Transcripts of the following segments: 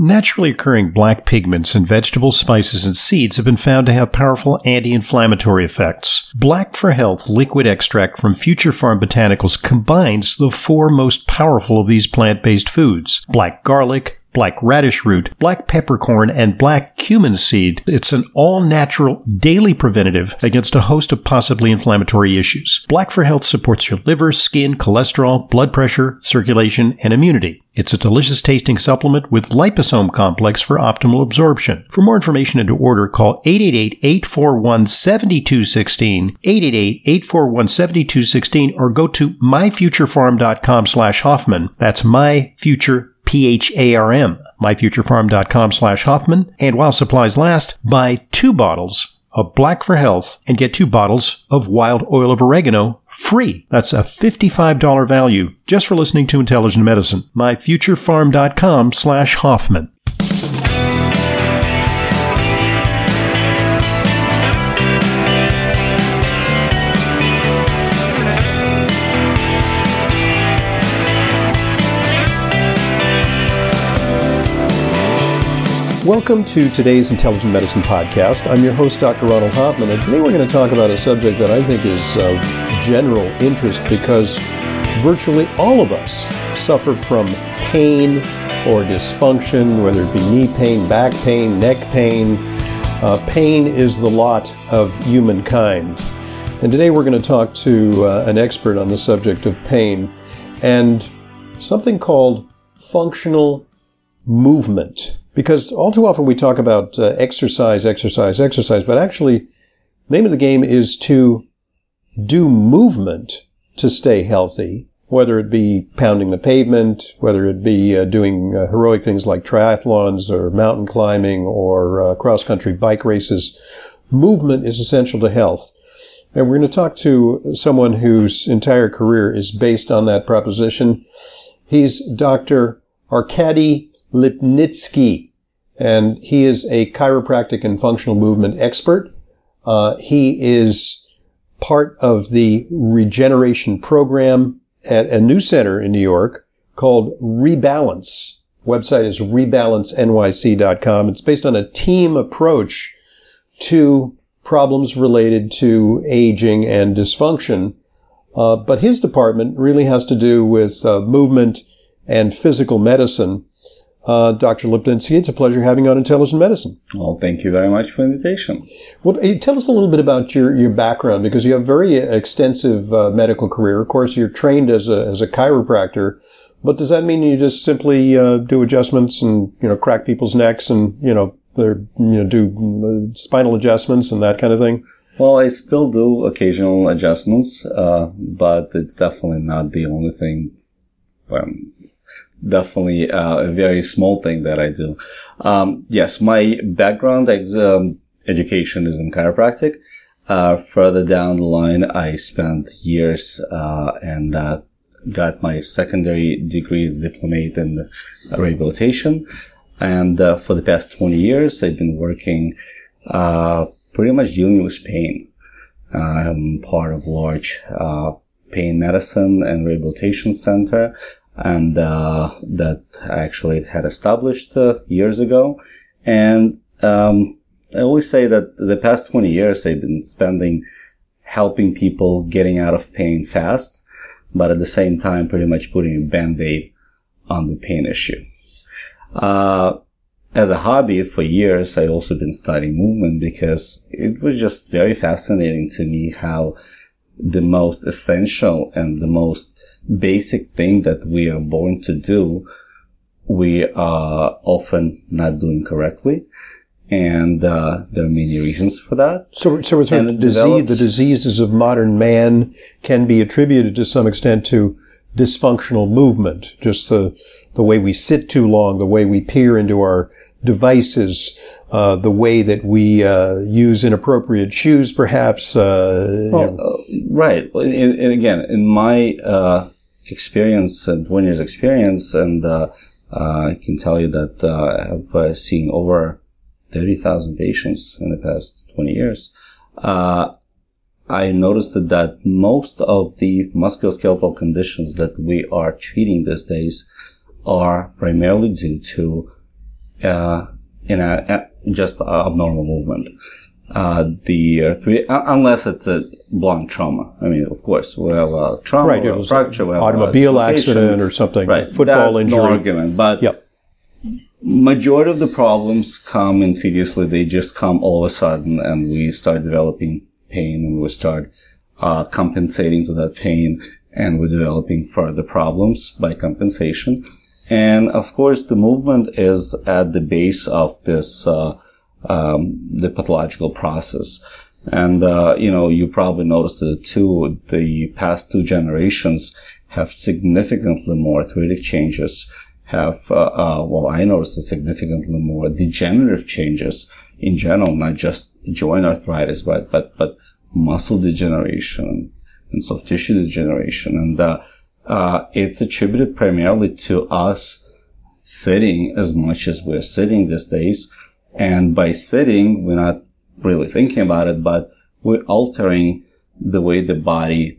Naturally occurring black pigments in vegetables, spices, and seeds have been found to have powerful anti inflammatory effects. Black for Health liquid extract from Future Pharm Botanicals combines the four most powerful of these plant based foods black garlic, black radish root, black peppercorn, and black cumin seed. It's an all natural daily preventative against a host of possibly inflammatory issues. Black for Health supports your liver, skin, cholesterol, blood pressure, circulation, and immunity. It's a delicious tasting supplement with liposome complex for optimal absorption. For more information and to order, call 888-841-7216, 888-841-7216, or go to myfuturepharm.com slash Hoffman. That's myfuture P-H-A-R-M, myfuturepharm.com slash Hoffman. And while supplies last, buy two bottles of Black for Health and get two bottles of wild oil of oregano free. That's a $55 value just for listening to Intelligent Medicine. myfuturepharm.com slash Hoffman. Welcome to today's Intelligent Medicine Podcast. I'm your host, Dr. Ronald Hoffman, and today we're going to talk about a subject that I think is of general interest because virtually all of us suffer from pain or dysfunction, whether it be knee pain, back pain, neck pain. Uh, pain is the lot of humankind. And today we're going to talk to uh, an expert on the subject of pain and something called functional movement. Because all too often we talk about uh, exercise, exercise, exercise, but actually, name of the game is to do movement to stay healthy, whether it be pounding the pavement, whether it be uh, doing uh, heroic things like triathlons or mountain climbing or uh, cross country bike races. Movement is essential to health. And we're going to talk to someone whose entire career is based on that proposition. He's Dr. Arkady Lipnitsky and he is a chiropractic and functional movement expert. Uh, he is part of the regeneration program at a new center in New York called Rebalance. Website is rebalanceny.com. It's based on a team approach to problems related to aging and dysfunction. Uh, but his department really has to do with uh, movement and physical medicine. Uh, Dr. Lipnitsky, it's a pleasure having you on Intelligent Medicine. Well, thank you very much for the invitation. Well, tell us a little bit about your, your background because you have a very extensive uh, medical career. Of course, you're trained as a, as a chiropractor, but does that mean you just simply uh, do adjustments and, you know, crack people's necks and, you know, you know, do uh, spinal adjustments and that kind of thing? Well, I still do occasional adjustments, uh, but it's definitely not the only thing um, definitely uh, a very small thing that I do. Um, yes, my background ex- um, education is in chiropractic. Uh, further down the line, I spent years uh, and uh, got my secondary degree as diplomate in rehabilitation. And uh, for the past 20 years, I've been working uh, pretty much dealing with pain. I'm part of large pain medicine and rehabilitation center and uh, that I actually had established uh, years ago. And um, I always say that the past 20 years I've been spending helping people getting out of pain fast, but at the same time, pretty much putting a band-aid on the pain issue. Uh, as a hobby for years, I also been studying movement because it was just very fascinating to me how the most essential and the most basic thing that we are born to do, we are often not doing correctly. And uh, there are many reasons for that. So, so the, disease, the diseases of modern man can be attributed to some extent to dysfunctional movement, just the, the way we sit too long, the way we peer into our devices, uh, the way that we uh, use inappropriate shoes, perhaps. Uh, well, uh, right. And, and, again, in my uh, experience and 20 years experience, and uh, uh, I can tell you that uh, I have uh, seen over 30,000 patients in the past 20 years. Uh, I noticed that most of the musculoskeletal conditions that we are treating these days are primarily due to uh, in a just abnormal movement. Uh, the uh, unless it's a blunt trauma. I mean, of course, we have a trauma, right? It a was fracture, we have automobile accident or something, right? football That, injury. No argument, but Yep. majority of the problems come insidiously. They just come all of a sudden, and we start developing pain, and we start uh, compensating to that pain, and we're developing further problems by compensation. And of course, the movement is at the base of this uh, um, the pathological process. And uh, you know, you probably noticed it too. The past two generations have significantly more arthritic changes. Have uh, uh, well, I noticed significantly more degenerative changes in general, not just joint arthritis, but but but muscle degeneration and soft tissue degeneration, and uh, uh, it's attributed primarily to us sitting as much as we're sitting these days. And by sitting, we're not really thinking about it, but we're altering the way the body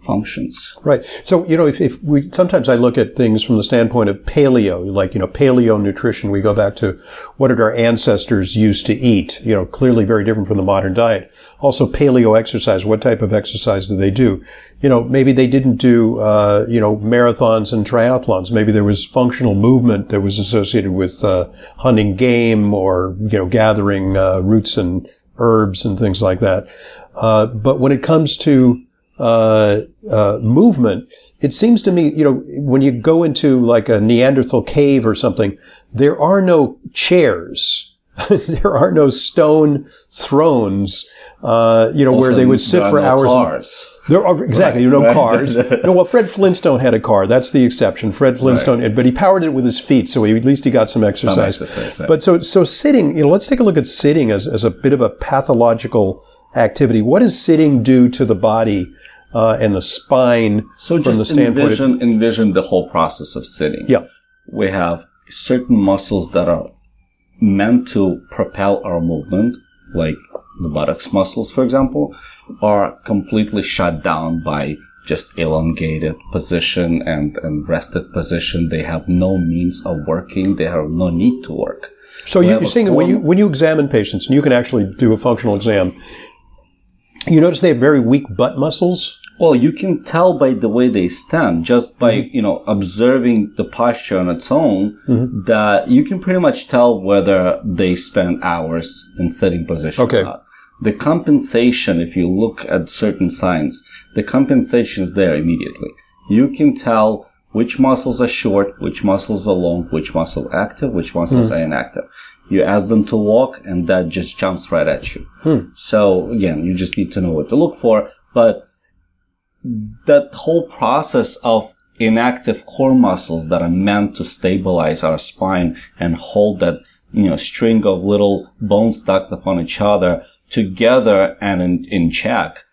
functions. Right. So, you know, if, if we, sometimes I look at things from the standpoint of paleo, like, you know, paleo nutrition. We go back to what did our ancestors used to eat? You know, clearly very different from the modern diet. Also paleo exercise. What type of exercise do they do? You know, maybe they didn't do, uh, you know, marathons and triathlons. Maybe there was functional movement that was associated with, uh, hunting game or, you know, gathering, uh, roots and herbs and things like that. Uh, but when it comes to, uh, uh, movement, it seems to me, you know, when you go into like a Neanderthal cave or something, there are no chairs. there are no stone thrones, uh, you know, where they would sit there are for no hours. Cars. There are exactly Right, no right. cars. no, well, Fred Flintstone had a car. That's the exception. Fred Flintstone, but he powered it with his feet, so he, at least he got some exercise. exercise, right. But so so sitting, you know, let's take a look at sitting as as a bit of a pathological activity. What does sitting do to the body uh, and the spine So from just the standpoint? of, envision, envision the whole process of sitting. yeah, we have certain muscles that are meant to propel our movement, like the buttocks muscles, for example, are completely shut down by just elongated position and, and rested position. They have no means of working. They have no need to work. So We you're saying that when you when you examine patients, and you can actually do a functional exam, you notice they have very weak butt muscles. Well, you can tell by the way they stand, just by, mm-hmm. you know, observing the posture on its own, mm-hmm. that you can pretty much tell whether they spend hours in sitting position Okay. or not. The compensation, if you look at certain signs, the compensation is there immediately. You can tell which muscles are short, which muscles are long, which muscle active, which muscles mm-hmm. are inactive. You ask them to walk and that just jumps right at you. So again, you just need to know what to look for, but that whole process of inactive core muscles that are meant to stabilize our spine and hold that, you know, string of little bones stacked upon each other together and in, in check.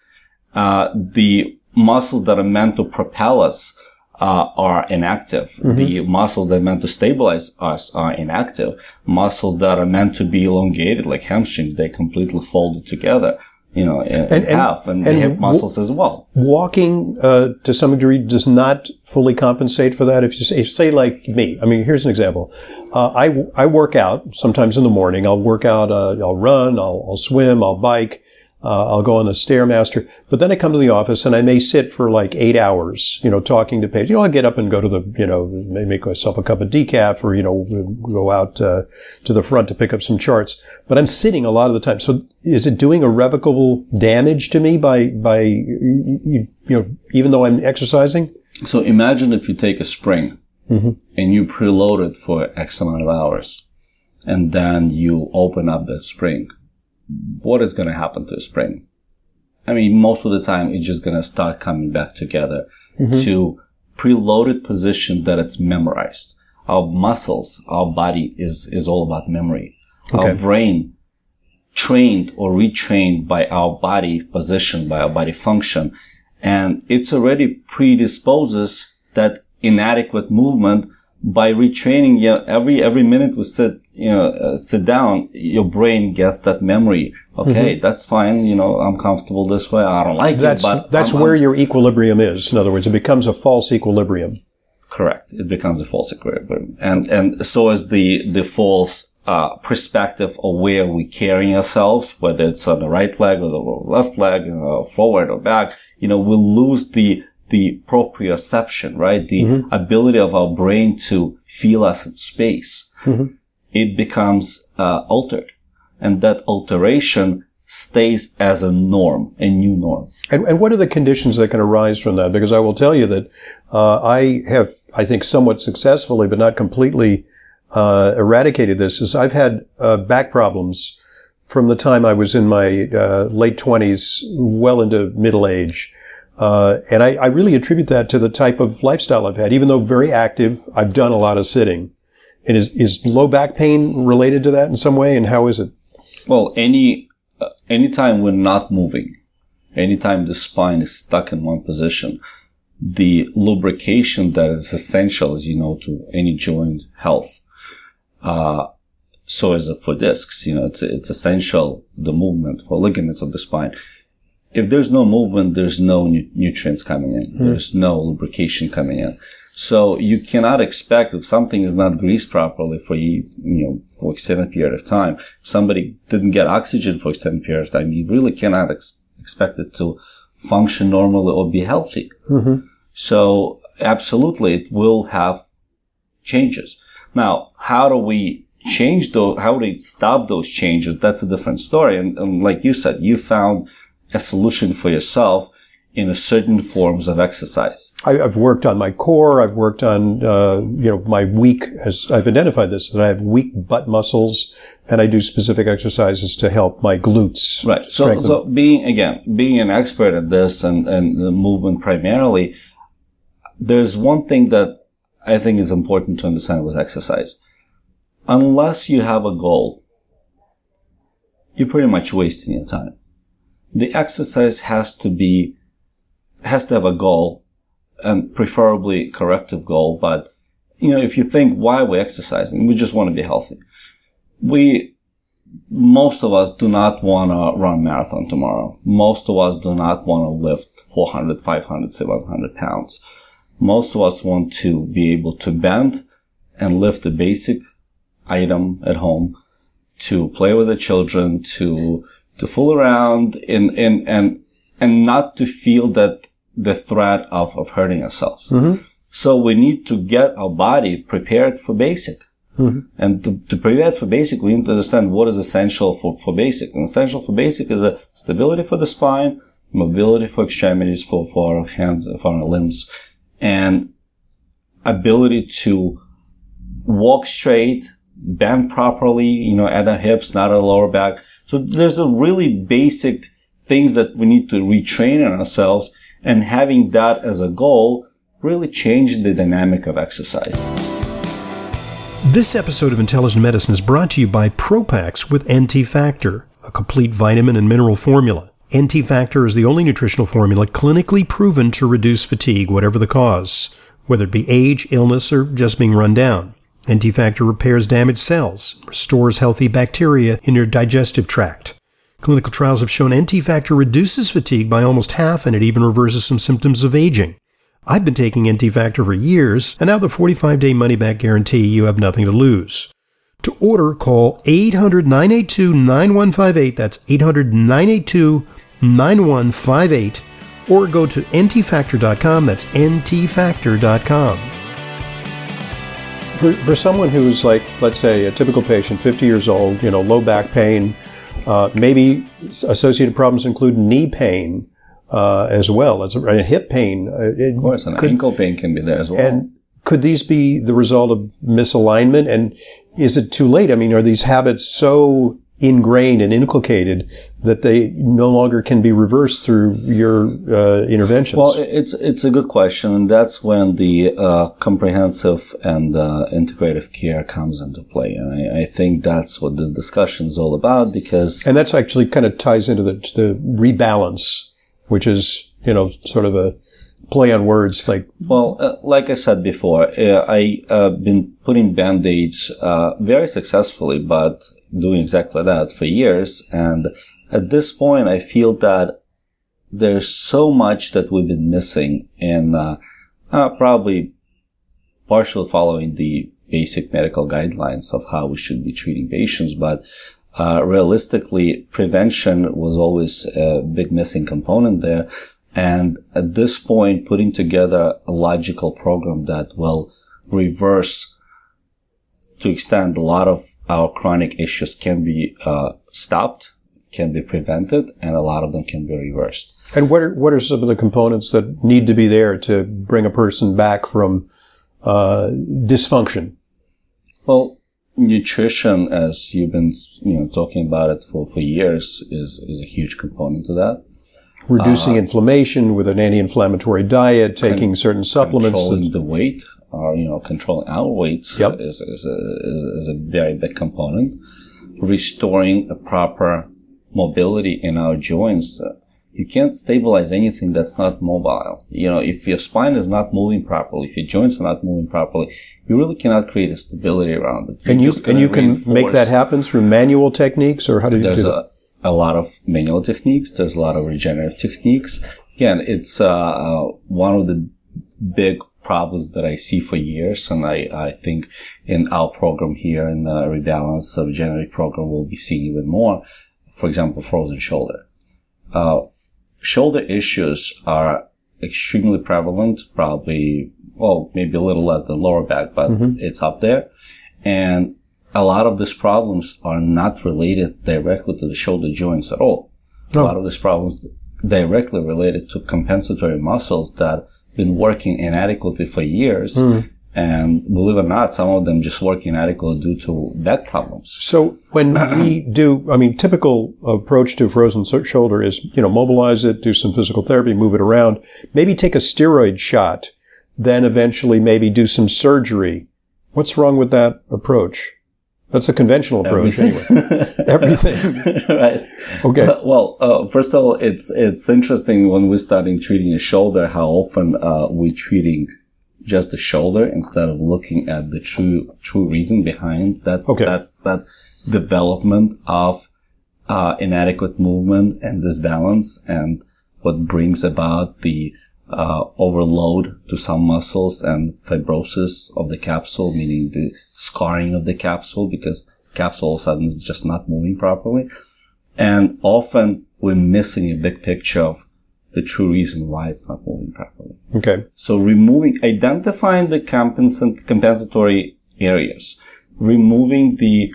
Uh, the muscles that are meant to propel us, uh, are inactive. The muscles that are meant to stabilize us are inactive. Muscles that are meant to be elongated, like hamstrings, they completely folded together, you know, in, in And- and- half, and, the and hip w- muscles as well. Walking uh, to some degree does not fully compensate for that. If you say, say like me, I mean, here's an example. Uh, I I work out sometimes in the morning. I'll work out. Uh, I'll run. I'll, I'll swim. I'll bike. Uh, I'll go on the stairmaster. But then I come to the office and I may sit for like eight hours, you know, talking to patients. You know, I'll get up and go to the, you know, may make myself a cup of decaf or, you know, go out uh, to the front to pick up some charts. But I'm sitting a lot of the time. So is it doing irrevocable damage to me by, by, you, you know, even though I'm exercising? So imagine if you take a spring and you preload it for X amount of hours and then you open up that spring. What is going to happen to the spring? I mean, most of the time it's just going to start coming back together mm-hmm. to preloaded position that it's memorized. Our muscles, our body is, is all about memory. Our brain trained or retrained by our body position, by our body function. And it's already predisposes that inadequate movement by retraining you every, every minute we sit, you know, uh, sit down, your brain gets that memory. Okay, that's fine. You know, I'm comfortable this way. I don't like That's, it, but that's I'm- where I'm- your equilibrium is. In other words, it becomes a false equilibrium. Correct. It becomes a false equilibrium. And, and so is the, the false uh, perspective of where we're carrying ourselves, whether it's on the right leg or the left leg, uh, forward or back, you know, we'll lose the, the proprioception, right? The mm-hmm. ability of our brain to feel us in space. Mm-hmm. It becomes uh, altered. And that alteration stays as a norm, a new norm. And, and, what are the conditions that can arise from that? Because I will tell you that uh, I have, I think, somewhat successfully, but not completely, uh, eradicated this. Is I've had uh, back problems from the time I was in my uh, late twenties, well into middle age. Uh, and I, I, really attribute that to the type of lifestyle I've had. Even though very active, I've done a lot of sitting. And is, is low back pain related to that in some way? And how is it? Well, any anytime we're not moving, anytime the spine is stuck in one position, the lubrication that is essential, as you know, to any joint health, uh, so is it for discs. You know, it's it's essential the movement for ligaments of the spine. If there's no movement, there's no nu- nutrients coming in. Mm. There's no lubrication coming in. So you cannot expect if something is not greased properly for you, you know, for extended period of time. If somebody didn't get oxygen for extended period of time, you really cannot ex- expect it to function normally or be healthy. Mm-hmm. So absolutely, it will have changes. Now, how do we change those? How do we stop those changes? That's a different story. And, and like you said, you found a solution for yourself in certain forms of exercise. I, have worked on my core. I've worked on, uh, you know, my weak, as I've identified this, that I have weak butt muscles and I do specific exercises to help my glutes. Right. So, so being, again, being an expert at this and, and the movement primarily, there's one thing that I think is important to understand with exercise. Unless you have a goal, you're pretty much wasting your time. The exercise has to be has to have a goal and preferably corrective goal. But, you know, if you think, why are we exercising? We just want to be healthy. We, most of us do not want to run marathon tomorrow. Most of us do not want to lift 400, 500, 700 pounds. Most of us want to be able to bend and lift a basic item at home to play with the children, to, to fool around and, and, and, and not to feel that the threat of, of hurting ourselves. Mm-hmm. So we need to get our body prepared for basic. Mm-hmm. And to, to prepare for basic, we need to understand what is essential for, for basic. And essential for basic is a stability for the spine, mobility for extremities, for, for our hands, for our limbs, and ability to walk straight, bend properly, you know, at the hips, not at the lower back. So there's a really basic things that we need to retrain in ourselves and having that as a goal really changed the dynamic of exercise. This episode of Intelligent Medicine is brought to you by Propax with NT Factor, a complete vitamin and mineral formula. NT Factor is the only nutritional formula clinically proven to reduce fatigue, whatever the cause, whether it be age, illness, or just being run down. NT Factor repairs damaged cells, restores healthy bacteria in your digestive tract. Clinical trials have shown NT factor reduces fatigue by almost half and it even reverses some symptoms of aging. I've been taking NT factor for years, and now the 45 day money back guarantee, you have nothing to lose. To order, call 800 982 9158. That's 800 982 9158. Or go to ntfactor.com. That's ntfactor.com. For, for someone who's like, let's say, a typical patient, 50 years old, you know, low back pain, uh, maybe associated problems include knee pain uh, as well as a, hip pain. Uh, it of course, and could, ankle pain can be there as well. And could these be the result of misalignment? And is it too late? I mean, are these habits so ingrained and inculcated that they no longer can be reversed through your uh, interventions? Well, it's it's a good question, and that's when the uh, comprehensive and uh, integrative care comes into play. And I, I, think that's what the discussion is all about because and that's actually kind of ties into the the rebalance, which is you know sort of a play on words like well uh, like i said before uh, i uh, been putting band-aids uh, very successfully but doing exactly that for years. And at this point, I feel that there's so much that we've been missing in uh, uh, probably partially following the basic medical guidelines of how we should be treating patients, but uh, realistically, prevention was always a big missing component there. And at this point, putting together a logical program that will reverse to extend a lot of our chronic issues can be uh, stopped, can be prevented, and a lot of them can be reversed. And what are what are some of the components that need to be there to bring a person back from uh, dysfunction? Well, nutrition, as you've been you know talking about it for, for years, is is a huge component to that. Reducing uh, inflammation with an anti-inflammatory diet, taking certain supplements, controlling the weight, or you know controlling our weights yep. is, is, a, is a very big component. Restoring a proper mobility in our joints. Uh, you can't stabilize anything that's not mobile. You know, if your spine is not moving properly, if your joints are not moving properly, you really cannot create a stability around it. You're and you and you can make that happen through manual techniques, or how do you There's do a, a lot of manual techniques. There's a lot of regenerative techniques. Again, it's uh, uh, one of the big problems that I see for years, and I, I think in our program here in the Rebalance of Regenerative program, we'll be seeing even more. For example, frozen shoulder. Uh, shoulder issues are extremely prevalent, probably, well, maybe a little less than lower back, but mm-hmm. it's up there. And a lot of these problems are not related directly to the shoulder joints at all. A lot of these problems directly related to compensatory muscles that been working inadequately for years. Mm. And believe it or not, some of them just work inadequately due to back problems. So when we do, I mean, typical approach to frozen shoulder is, you know, mobilize it, do some physical therapy, move it around, maybe take a steroid shot, then eventually maybe do some surgery. What's wrong with that approach? That's a conventional approach, Everything. anyway. Everything, right? Okay. Well, uh, first of all, it's it's interesting when we're starting treating a shoulder how often uh, we're treating just the shoulder instead of looking at the true true reason behind that okay. that that development of uh, inadequate movement and disbalance and what brings about the uh, overload to some muscles and fibrosis of the capsule, meaning the scarring of the capsule because capsule all of a sudden is just not moving properly. And often we're missing a big picture of the true reason why it's not moving properly. Okay. So removing, identifying the compensatory areas, removing the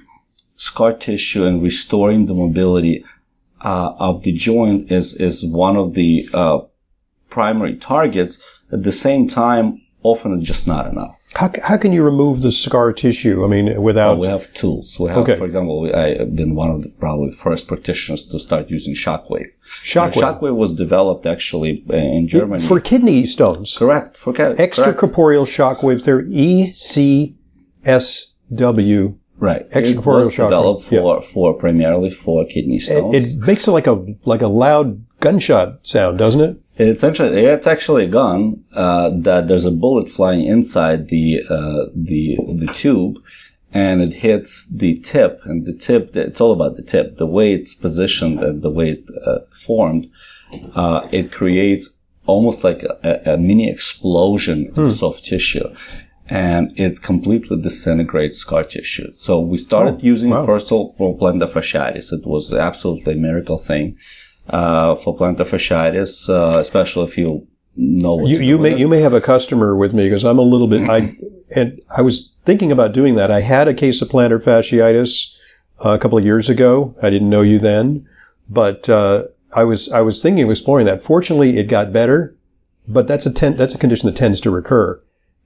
scar tissue and restoring the mobility uh, of the joint is is one of the uh, primary targets. At the same time, often just not enough. How, how can you remove the scar tissue? I mean, without. We have tools. We have, okay. for example, I've been one of the probably first practitioners to start using shockwave. Shockwave. shockwave was developed actually uh, in Germany. For kidney stones. Correct. For ca- Extracorporeal shockwave therapy. ECSW. Right. Extracorporeal it was developed for, yeah. for primarily for kidney stones. It, it makes it like a, like a loud gunshot sound, doesn't it? It's actually it's actually a gun uh, that there's a bullet flying inside the uh, the the tube, and it hits the tip. And the tip, it's all about the tip, the way it's positioned and the way it uh, formed. Uh, it creates almost like a, a mini explosion hmm. in soft tissue, and it completely disintegrates scar tissue. So we started oh, using wow. first of all plantar fasciitis. It was absolutely a miracle thing for plantar fasciitis, uh, especially if you know you, you may you may have a customer with me because I'm a little bit I and I was thinking about doing that. I had a case of plantar fasciitis uh, a couple of years ago. I didn't know you then, but uh, I was I was thinking of exploring that. Fortunately, it got better, but that's a ten, that's a condition that tends to recur,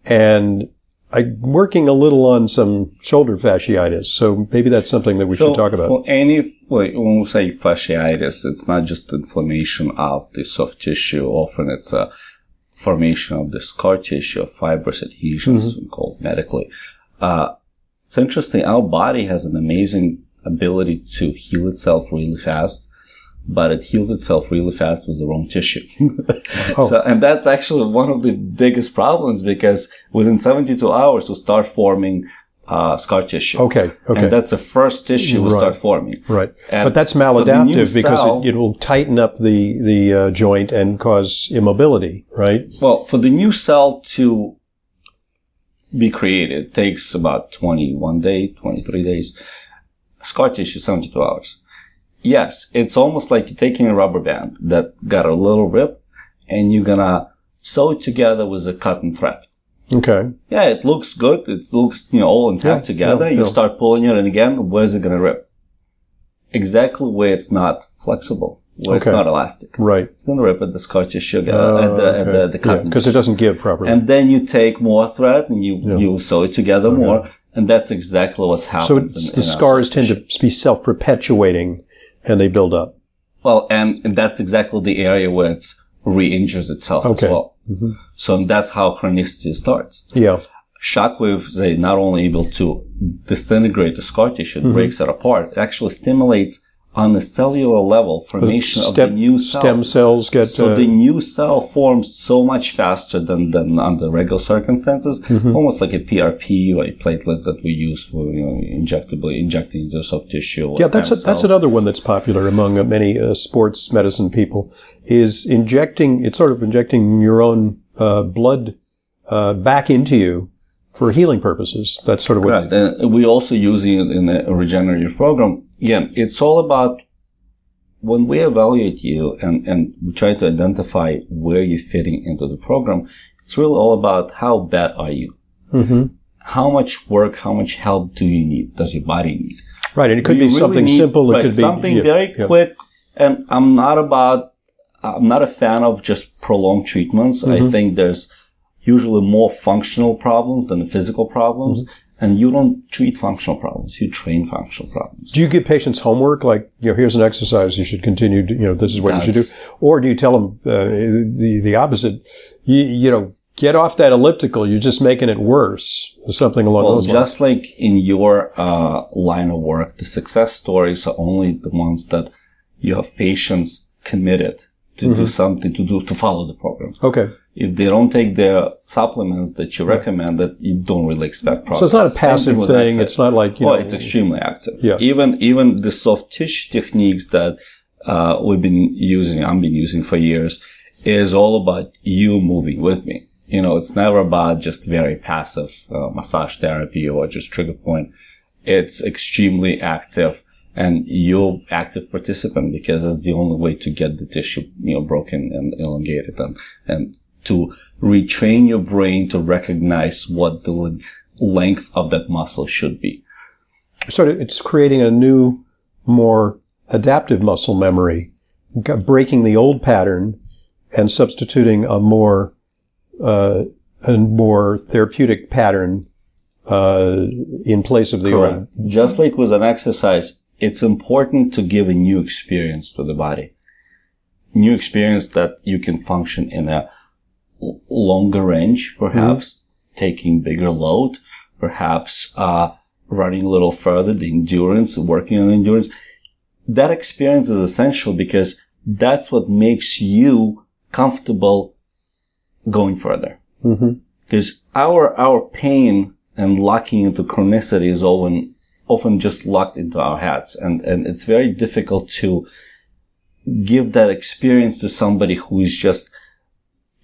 and I'm working a little on some shoulder fasciitis, so maybe that's something that we so should talk about. For any, when we say fasciitis, it's not just inflammation of the soft tissue. Often it's a formation of the scar tissue, fibrous adhesions, mm-hmm. called medically. Uh, it's interesting. Our body has an amazing ability to heal itself really fast but it heals itself really fast with the wrong tissue. oh. so, and that's actually one of the biggest problems because within 72 hours we start forming uh, scar tissue. Okay, okay. And that's the first tissue will right. start forming. Right. And but that's maladaptive because cell, it, it, will tighten up the, the uh, joint and cause immobility, right? Well, for the new cell to be created. It takes about 21 day, 23 days. Scar tissue, 72 hours. Yes, it's almost like you're taking a rubber band that got a little rip and you're gonna sew it together with a cotton thread. Okay. Yeah, it looks good. It looks, you know, all intact Yeah, together. yeah, you yeah. start pulling it and again, where's it gonna rip? Exactly where it's not flexible, where it's not elastic. Right. It's gonna rip at the scar tissue, uh, at the, at the, the cotton Because it doesn't give properly. and then you take more thread and you, you sew it together more. And that's exactly what's happening. so it's, the scars tend to be self-perpetuating and they build up. Well, and, and that's exactly the area where it's re-injures itself Okay. as well. So that's how chronicity starts. Yeah. Shockwaves, they not only able to disintegrate the scar tissue, Mm-hmm. breaks it apart, it actually stimulates on the cellular level formation of the Stem, new cell. stem cells get, So uh, the new cell forms so much faster than, than under regular circumstances, Mm-hmm. almost like a PRP or a platelets that we use for you know, injectably injecting into soft tissue. yeah, that's a, that's another one that's popular among uh, many uh, sports medicine people is injecting. It's sort of injecting your own uh, blood uh, back into you for healing purposes. That's sort of what. Right. And we also using it in a regenerative program. Again, it's all about when we evaluate you and, and we try to identify where you're fitting into the program, it's really all about how bad are you? hmm How much work, how much help do you need? Does your body need? Right, and it could be really something need- simple. It could be something yeah, very yeah. quick. And I'm not about, I'm not a fan of just prolonged treatments. Mm-hmm. I think there's usually more functional problems than physical problems. Mm-hmm. And you don't treat functional problems. You train functional problems. Do you give patients homework like, you know, here's an exercise you should continue to, you know, this is what you should do? Or do you tell them uh, the, the opposite? You, you know, get off that elliptical. You're just making it worse. Or something along Well, those lines. just like in your uh, line of work, the success stories are only the ones that you have patients committed to Mm-hmm. do something, to do, to follow the program. Okay. If they don't take their supplements that you recommend, that you don't really expect progress. So it's not a passive thing. It's not like, you oh, know. it's extremely active. Yeah. Even even the soft tissue techniques that uh, we've been using, I've been using for years, is all about you moving with me. You know, it's never about just very passive uh, massage therapy or just trigger point. It's extremely active and you're active participant because it's the only way to get the tissue, you know, broken and elongated and, and to retrain your brain to recognize what the le- length of that muscle should be. So it's creating a new, more adaptive muscle memory, breaking the old pattern and substituting a more uh, a more therapeutic pattern uh, in place of the old. Just like with an exercise, it's important to give a new experience to the body. New experience that you can function in a longer range, perhaps taking bigger load, perhaps uh, running a little further, the endurance, working on endurance. That experience is essential because that's what makes you comfortable going further. hmm Because our, our pain and locking into chronicity is often, often just locked into our heads. And, and it's very difficult to give that experience to somebody who is just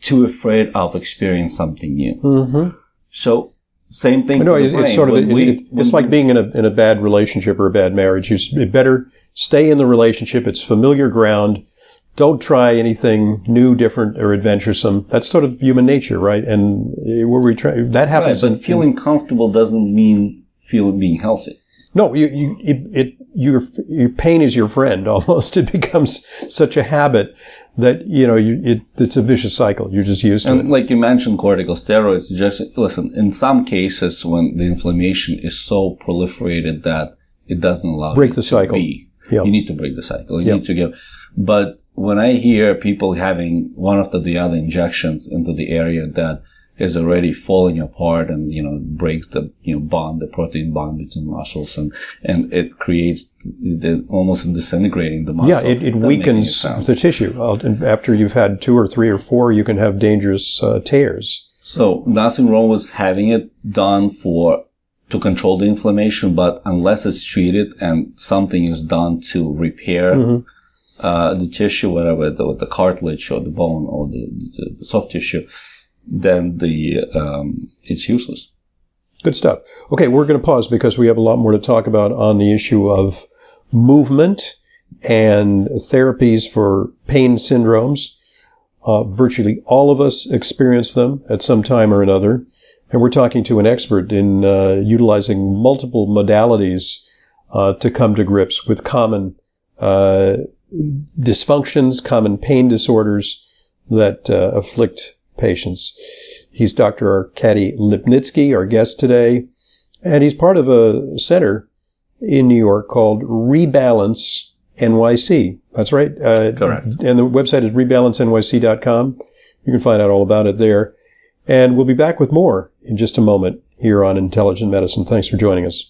too afraid of experiencing something new. hmm So same thing. No, it, it's sort of it- we- it- it's like being in a in a bad relationship or a bad marriage. You better stay in the relationship. It's familiar ground. Don't try anything new, different, or adventuresome. That's sort of human nature, right? And uh, where we try that Right, happens. but in- feeling comfortable doesn't mean feeling being healthy. No, you, you, it, it, your, your pain is your friend almost. It becomes such a habit that, you know, you, it, it's a vicious cycle. You're just used to it. And it. like you mentioned, corticosteroids. Just listen. In some cases, when the inflammation is so proliferated that it doesn't allow Break you the cycle. be, Yeah. you need to break the cycle. You Yeah. need to give. But when I hear people having one after the other injections into the area that is already falling apart and you know breaks the you know bond, the protein bond between muscles, and and it creates the almost disintegrating the muscle. Yeah, it, it Doesn't make any weakens the tissue. After you've had two or three or four, you can have dangerous uh, tears. So nothing wrong with having it done for to control the inflammation, but unless it's treated and something is done to repair Mhm. uh, the tissue, whatever the, the cartilage or the bone or the, the, the soft tissue, then the um, it's useless. Good stuff. Okay, we're going to pause because we have a lot more to talk about on the issue of movement and therapies for pain syndromes. Uh, virtually all of us experience them at some time or another. And we're talking to an expert in uh, utilizing multiple modalities uh, to come to grips with common uh, dysfunctions, common pain disorders that uh, afflict patients. He's Dr. Arkady Lipnitsky, our guest today, and he's part of a center in New York called Rebalance NYC. That's right. Uh, Correct. And the website is rebalanceny.com. You can find out all about it there. And we'll be back with more in just a moment here on Intelligent Medicine. Thanks for joining us.